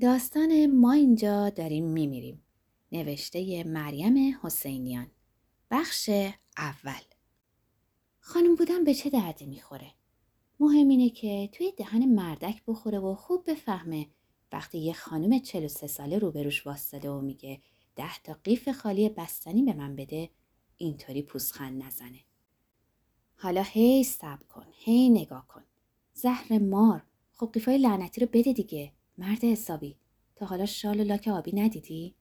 داستان ما اینجا داریم میمیریم. نوشته مریم حسینیان. بخش اول. خانم بودن به چه دردی می‌خوره؟ مهم اینه که توی دهن مردک بخوره و خوب بفهمه وقتی یه خانم 43 ساله روبروش واسطه و میگه ده تا قیف خالی بستنی به من بده اینطوری پوزخند نزنه. حالا هی سب کن هی نگاه کن. زهر مار خب قیفای لعنتی رو بده دیگه. مرد حسابی تا حالا شال و لاک آبی ندیدی؟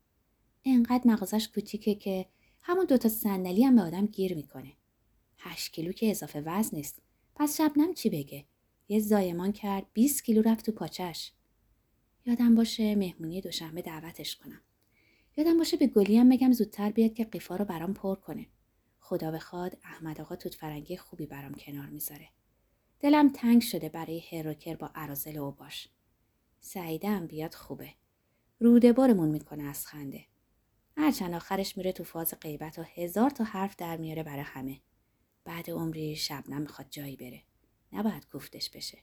انقدر مغازش کوچیکه که همون دوتا صندلی هم به آدم گیر می‌کنه. هشت کیلو که اضافه وزن نیست. پس شبنم چی بگه؟ یه زایمان کرد 20 کیلو رفت تو پاچش. یادم باشه مهمونی دوشنبه دعوتش کنم. یادم باشه به گلی هم بگم زودتر بیاد که قیفا رو برام پر کنه. خدا بخواد احمد آقا توت فرنگی خوبی برام کنار می‌ذاره. دلم تنگ شده برای هروکر با عرازل و باش سعیدم بیاد خوبه. روده بارمون می‌کنه از خنده. هرچند آخرش میره تو فاز غیبت و هزار تا حرف در میاره برای همه. بعد عمری شبنم می‌خواد جایی بره. نباید گفتش بشه.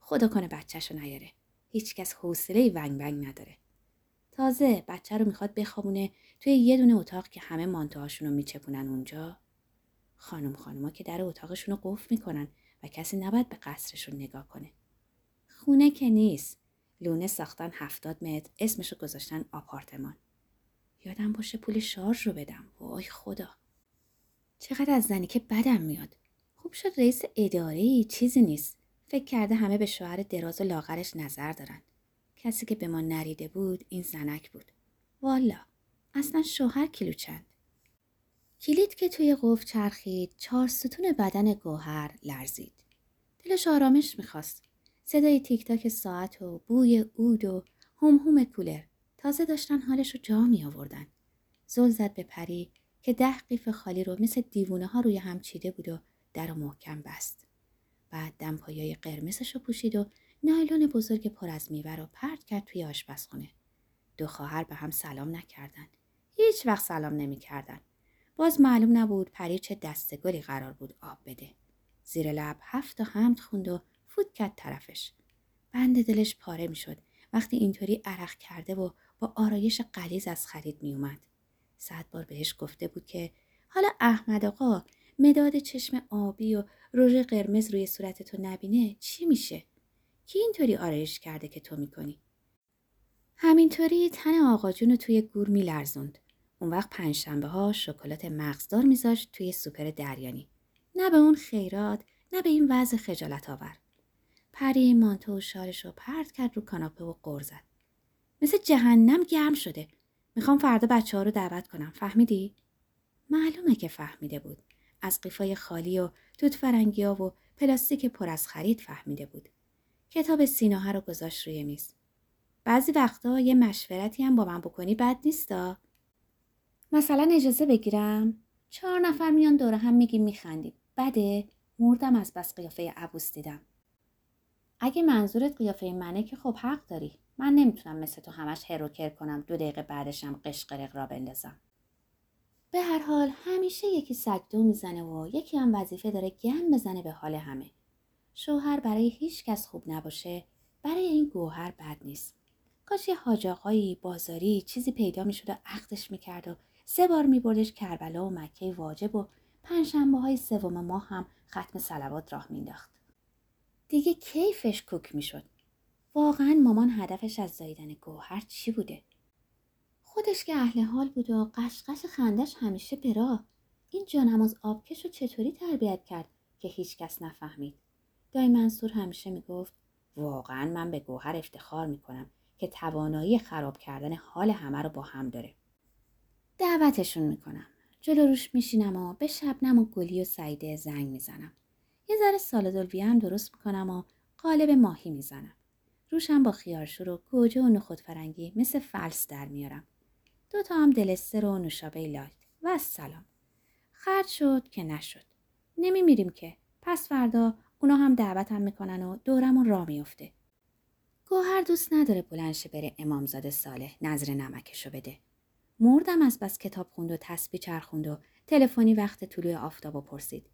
خدا کنه بچهشو نیاره. هیچکس حوصله ونگ ونگ نداره. تازه بچه رو می‌خواد بخوابونه توی یه دونه اتاق که همه مانتوهاشون رو میچپونن اونجا. خانم خانوما که در اتاقشون رو قفل می‌کنن و کسی نباید به قصرشون نگاه کنه. خونه که نیست. لونه ساختن هفتاد متر اسمشو گذاشتن آپارتمان. یادم باشه پول شارژ رو بدم. وای خدا. چقدر از زنی که بدم میاد. خوب شد رئیس اداره ای چیزی نیست. فکر کرده همه به شوهر دراز و لاغرش نظر دارن. کسی که به ما نریده بود این زنک بود. والا. اصلا شوهر کیلو چند؟ کلید که توی قفل چرخید چهار ستون بدن گوهر لرزید. دلش آرامش می‌خواست. صدای تیک تاک ساعت و بوی اود و هم هم کولر تازه داشتن حالش رو جا می آوردن. زل زد به پری که ده قیف خالی رو مثل دیوونه ها روی هم چیده بود و در محکم بست. بعد دمپایای قرمزش رو پوشید و نایلون بزرگ پر از میوه رو پرت کرد توی آشپزخونه. دو خواهر به هم سلام نکردن. هیچ وقت سلام نمی‌کردن. باز معلوم نبود پری چه دستگلی قرار بود آب بده. زیر لب هفت تا حمد خوند و فوت کرد طرفش. بند دلش پاره می‌شد وقتی اینطوری عرق کرده و با آرایش قلیز از خرید میومد. صد بار بهش گفته بود که حالا احمد آقا مداد چشم آبی و رژ قرمز روی صورت تو نبینه چی میشه؟ کی اینطوری آرایش کرده که تو می‌کنی؟ همینطوری تن آقا جون توی گور میلرزوند. اون وقت پنجشنبه ها شکلات مغزدار میذاشت توی سوپر دریانی. نه به اون خیرات نه به این وضع خجالت آور. پری مانتو و شالش رو پرت کرد رو کاناپه و قر زد. مثل جهنم گرم شده. می‌خوام فردا بچه ها رو دعوت کنم. فهمیدی؟ معلومه که فهمیده بود. از قیفای خالی و توت فرنگی ها و پلاستیک پر از خرید فهمیده بود. کتاب سیناها رو گذاشت روی میز. بعضی وقتا یه مشورتی هم با من بکنی بد نیستا. مثلا اجازه بگیرم؟ چهار نفر میان دور هم میگیم میخندیم. بده؟ مردم از بس قیافه عبوس دیدم. اگه منظورت قیافه منه که خب حق داری. من نمی‌تونم مثل تو همش هروکر کنم دو دقیقه بعدشم قشقرق را بندازم. به هر حال همیشه یکی سگدو می‌زنه و یکی هم وظیفه داره گم بزنه به حال همه. شوهر برای هیچ کس خوب نباشه برای این گوهر بد نیست. کاش یه حاج بازاری چیزی پیدا می‌شد و عقدش می‌کرد و سه بار میبردش کربلا و مکه واجب و پنجشنبه های سوم ماه هم ختم سلوات راه مینداخت. دیگه کیفش کوک می‌شد. واقعا مامان هدفش از زاییدن گوهر چی بوده؟ خودش که اهل حال بود و قشقش خندش همیشه برا. این جانماز آبکش رو چطوری تربیت کرد که هیچکس نفهمید. دای منصور همیشه می‌گفت واقعا من به گوهر افتخار می‌کنم که توانایی خراب کردن حال همه رو با هم داره. دعوتشون می‌کنم. جلو روش میشینم و به شبنم و گلی و سعیده زنگ می‌زنم. یه ذره سالادلویه هم درست می‌کنم و قالب ماهی می‌زنم. روشم با خیارشور و گوجه و نخود فرنگی مثل فلس در میارم. دو تا هم دلستر و نوشابه لایت و سلام. خرد شد که نشد. نمیمیریم که. پس فردا اونا هم دعوتم می‌کنن و دورمون را میفته. گوهر دوست نداره بلنشه بره امامزاده صالح نظر نمکشو بده. مردم از بس کتاب خوند و تسبیح چرخوند و تلفنی وقت طلوع آفتاب پرسید.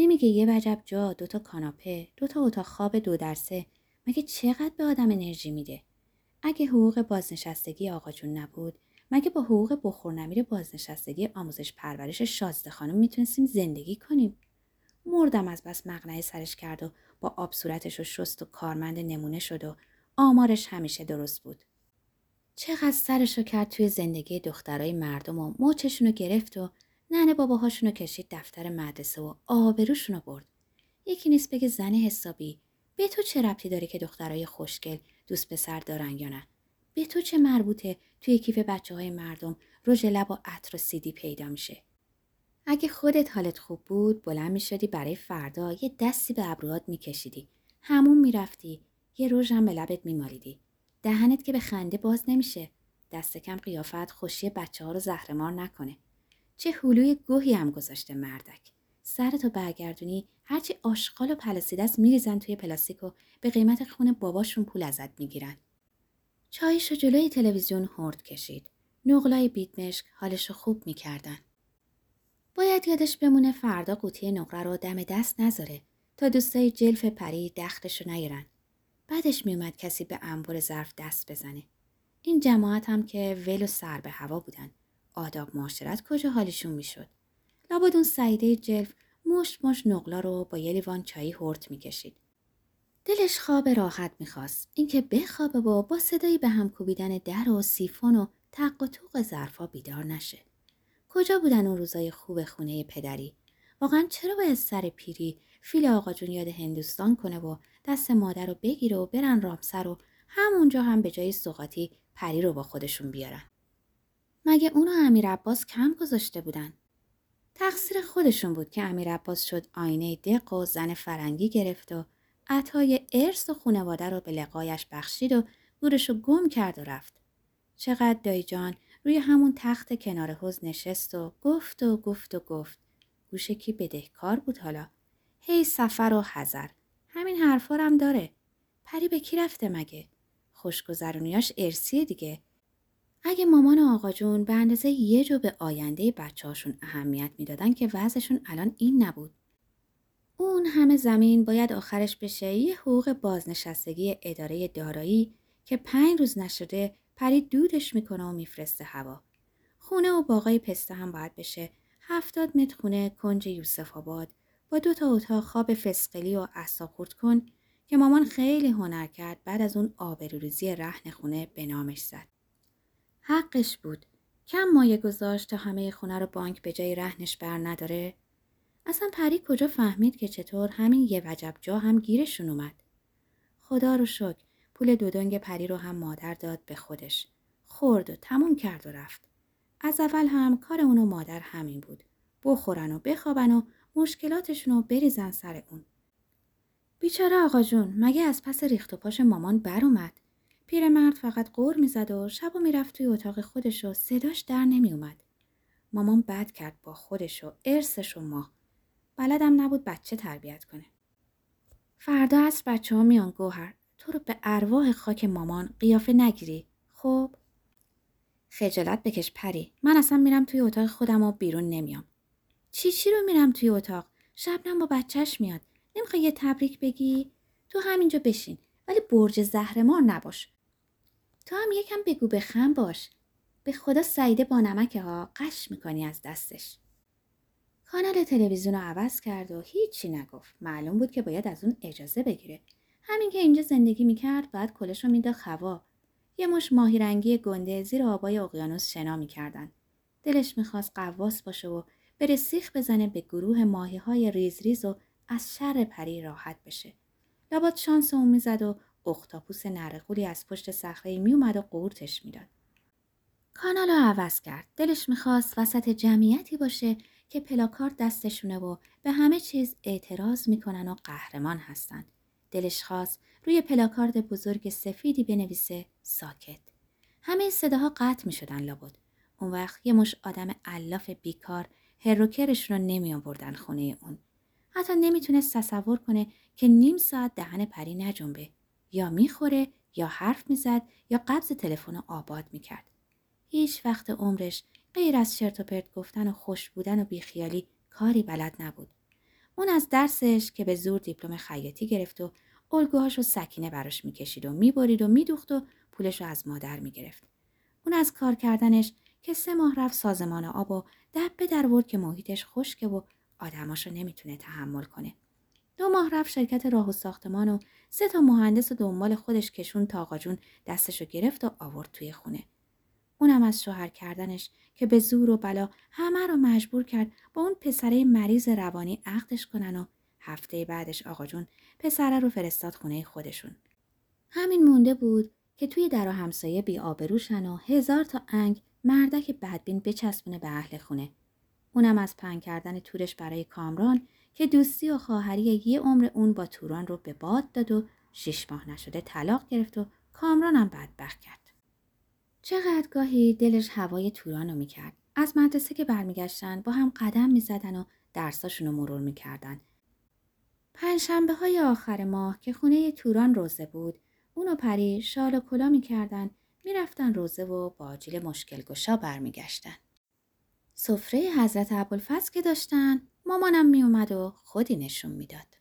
نمیگه یه وجب جا دوتا کاناپه دوتا اتاق خواب دو درسه مگه چقدر به آدم انرژی میده؟ اگه حقوق بازنشستگی آقا جون نبود مگه با حقوق بخورنمیر بازنشستگی آموزش پرورش شازده خانم می‌تونستیم زندگی کنیم؟ مردم از بس مقنعه سرش کرد و با آب صورتش و شست و کارمند نمونه شد و آمارش همیشه درست بود. چقدر سرشو کرد توی زندگی دخترای مردم و موچشونو گرفت و ننه باباهاشونو کشید دفتر مدرسه و آبروشونو برد. یکی نیست بگه زن حسابی به تو چه ربطی داره که دخترای خوشگل دوست پسر دارن یا نه؟ به تو چه مربوطه توی کیف بچه های مردم رژ لب و عطر و سیدی پیدا میشه؟ اگه خودت حالت خوب بود بلند می‌شدی برای فردا یه دستی به ابروهات میکشیدی. همون می‌رفتی یه روژ هم به لبت میمالیدی. دهنت که به خنده باز نمیشه. دست کم قیافت خوشی بچه ها رو زهرمار نکنه. چه حلوی گوهی هم گذاشته مردک. سرتو برگردونی هرچی آشغال و پلاسیده است میریزن توی پلاستیک و به قیمت خون باباشون پول ازت می‌گیرن. چایشو جلوی تلویزیون هرد کشید. نقلای بیدمشک حالشو خوب می‌کردن. باید یادش بمونه فردا قوطی نقره رو دم دست نذاره تا دوستای جلف پری دختشو نیارن. بعدش میومد کسی به انبر ظرف دست بزنه. این جماعت هم که ول و سر به هوا بودن. آداب معاشرت کجا حالشون می‌شد؟ لابد اون سعیده جلف مشت مشت نقلا رو با یه لیوان چایی هرت می‌کشید. دلش خواب راحت می‌خواست. اینکه بخوابه و با صدایی به هم کوبیدن در و سیفون و تق و توق ظرفا بیدار نشه. کجا بودن اون روزای خوب خونه پدری؟ واقعا چرا باید سر پیری فیل آقا جون یاد هندوستان کنه و دست مادر رو بگیره و برن رامسر و همونجا هم به جای سوقاتی پری رو با خودشون بیارن؟ مگه اونو امیر عباس کم گذاشته بودن تقصیر خودشون بود که امیر عباس شد آینه دق و زن فرنگی گرفت و عطای ارث و خونواده رو به لقایش بخشید و گورش گم کرد و رفت. چقدر دایی جان روی همون تخت کنار حوز نشست و گفت و گفت و گفت. گوش کی بدهکار بود حالا. هی سفر و حذر. همین حرفا هم داره. پری به کی رفته مگه؟ خوشگذرونیاش ارسیه دیگه. اگه مامان و آقا جون به اندازه یه جو به آینده بچه هاشون اهمیت می‌دادن که وضعشون الان این نبود. اون همه زمین باید آخرش بشه یه حقوق بازنشستگی اداره دارایی که پنج روز نشده پری دودش می‌کنه و میفرسته هوا. خونه و باقای پسته هم باید بشه هفتاد متر خونه کنج یوسف آباد با دو تا اتاق خواب فسقلی و اصاب کن که مامان خیلی هنر کرد بعد از اون آبروریزی رهن خونه به نامش زد. حقش بود. کم مایه گذاشت تا همه خونه رو بانک به جای رهنش بر نداره. اصلا پری کجا فهمید که چطور همین یه وجب جا هم گیرشون اومد. خدا رو شکر پول دودنگ پری رو هم مادر داد به خودش. خورد و تموم کرد و رفت. از اول هم کار اونو مادر همین بود. بخورن و بخوابن و مشکلاتشون رو بریزن سر اون. بیچاره آقا جون مگه از پس ریخت و پاش مامان بر اومد؟ پیرمرد فقط قور می‌زد و شب و می‌رفت توی اتاق خودش و صداش در نمیومد مامان بد کرد با خودش و ارثش و ما بلدم نبود بچه تربیت کنه. فردا از بچه ها میان گوهر. تو رو به ارواح خاک مامان قیافه نگیری. خب؟ خجالت بکش پری. من اصلا میرم توی اتاق خودم و بیرون نمیام. چی چی رو میرم توی اتاق؟ شبنم با بچهش میاد. نمی‌خوای یه تبریک بگی؟ تو همینجا بشین. ولی برج زهرمار نباش. تو هم یکم بگو به خم باش. به خدا سعیده با نمکه ها قش می‌کنی از دستش. کانال تلویزیون رو عوض کرد و هیچی نگفت. معلوم بود که باید از اون اجازه بگیره. همین که اینجا زندگی می‌کرد بعد کلش رو میداخت هوا. یه مش ماهی رنگی گنده زیر آبای اقیانوس شنا می‌کردن. دلش می‌خواست قواس باشه و بره سیخ بزنه به گروه ماهی های ریز ریز و از شر پری راحت بشه. لابد شانس اون می‌زد و اختاپوس نرقولی از پشت صخره میومد و قورتش می‌داد کانال رو عوض کرد دلش می‌خواست وسط جمعیتی باشه که پلاکارد دستشونه و به همه چیز اعتراض می‌کنن و قهرمان هستن. دلش خواست روی پلاکارد بزرگ سفیدی بنویسه ساکت. همه صداها قطع می شدن لابد. اون وقت یه مش آدم علاف بیکار هروکرشون رو نمی آوردن خونه اون. حتی نمی‌تونست تصور کنه که نیم ساعت دهن پری نجنبه. یا می‌خوره یا حرف می‌زد یا قبض تلفن آباد می‌کرد. هیچ وقت عمرش غیر از چرت و پرت گفتن و خوش بودن و بیخیالی کاری بلد نبود. اون از درسش که به زور دیپلم خیاطی گرفت و الگوهاش و سکینه براش می‌کشید و می‌برید و میدوخت و پولش رو از مادر می‌گرفت. اون از کار کردنش که سه ماه رفت سازمان آب و دبه در ورد که محیطش خشکه و آدماشو نمی‌تونه تحمل کنه. دو ماه رفت شرکت راه و ساختمان و سه تا مهندس و دنبال خودش کشون تا آقا جون دستشو گرفت و آورد توی خونه. اونم از شوهر کردنش که به زور و بلا همه رو مجبور کرد با اون پسره مریض روانی عقدش کنن و هفته بعدش آقا جون پسره رو فرستاد خونه خودشون. همین مونده بود که توی در و همسایه بی و هزار تا انگ مردک بدبین بچسبونه به اهل خونه. اونم از پنگ کردن تورش برای کامران که دوستی و خواهری یه عمر اون با توران رو به باد داد و شش ماه نشده طلاق گرفت و کامرانم بدبخت کرد. چقدر گاهی دلش هوای توران رو می‌کرد. از مدرسه که برمیگشتن با هم قدم می‌زدن و درساشون رو مرور می‌کردن. پنجشنبه های آخر ماه که خونه توران روزه بود اونو پری شال و کلا می‌کردن می‌رفتن روزه و با آجیل مشکل گشا برمیگشتن. سفره حضرت ابوالفضل که داشتن مامانم میومد و خودی نشون می‌داد.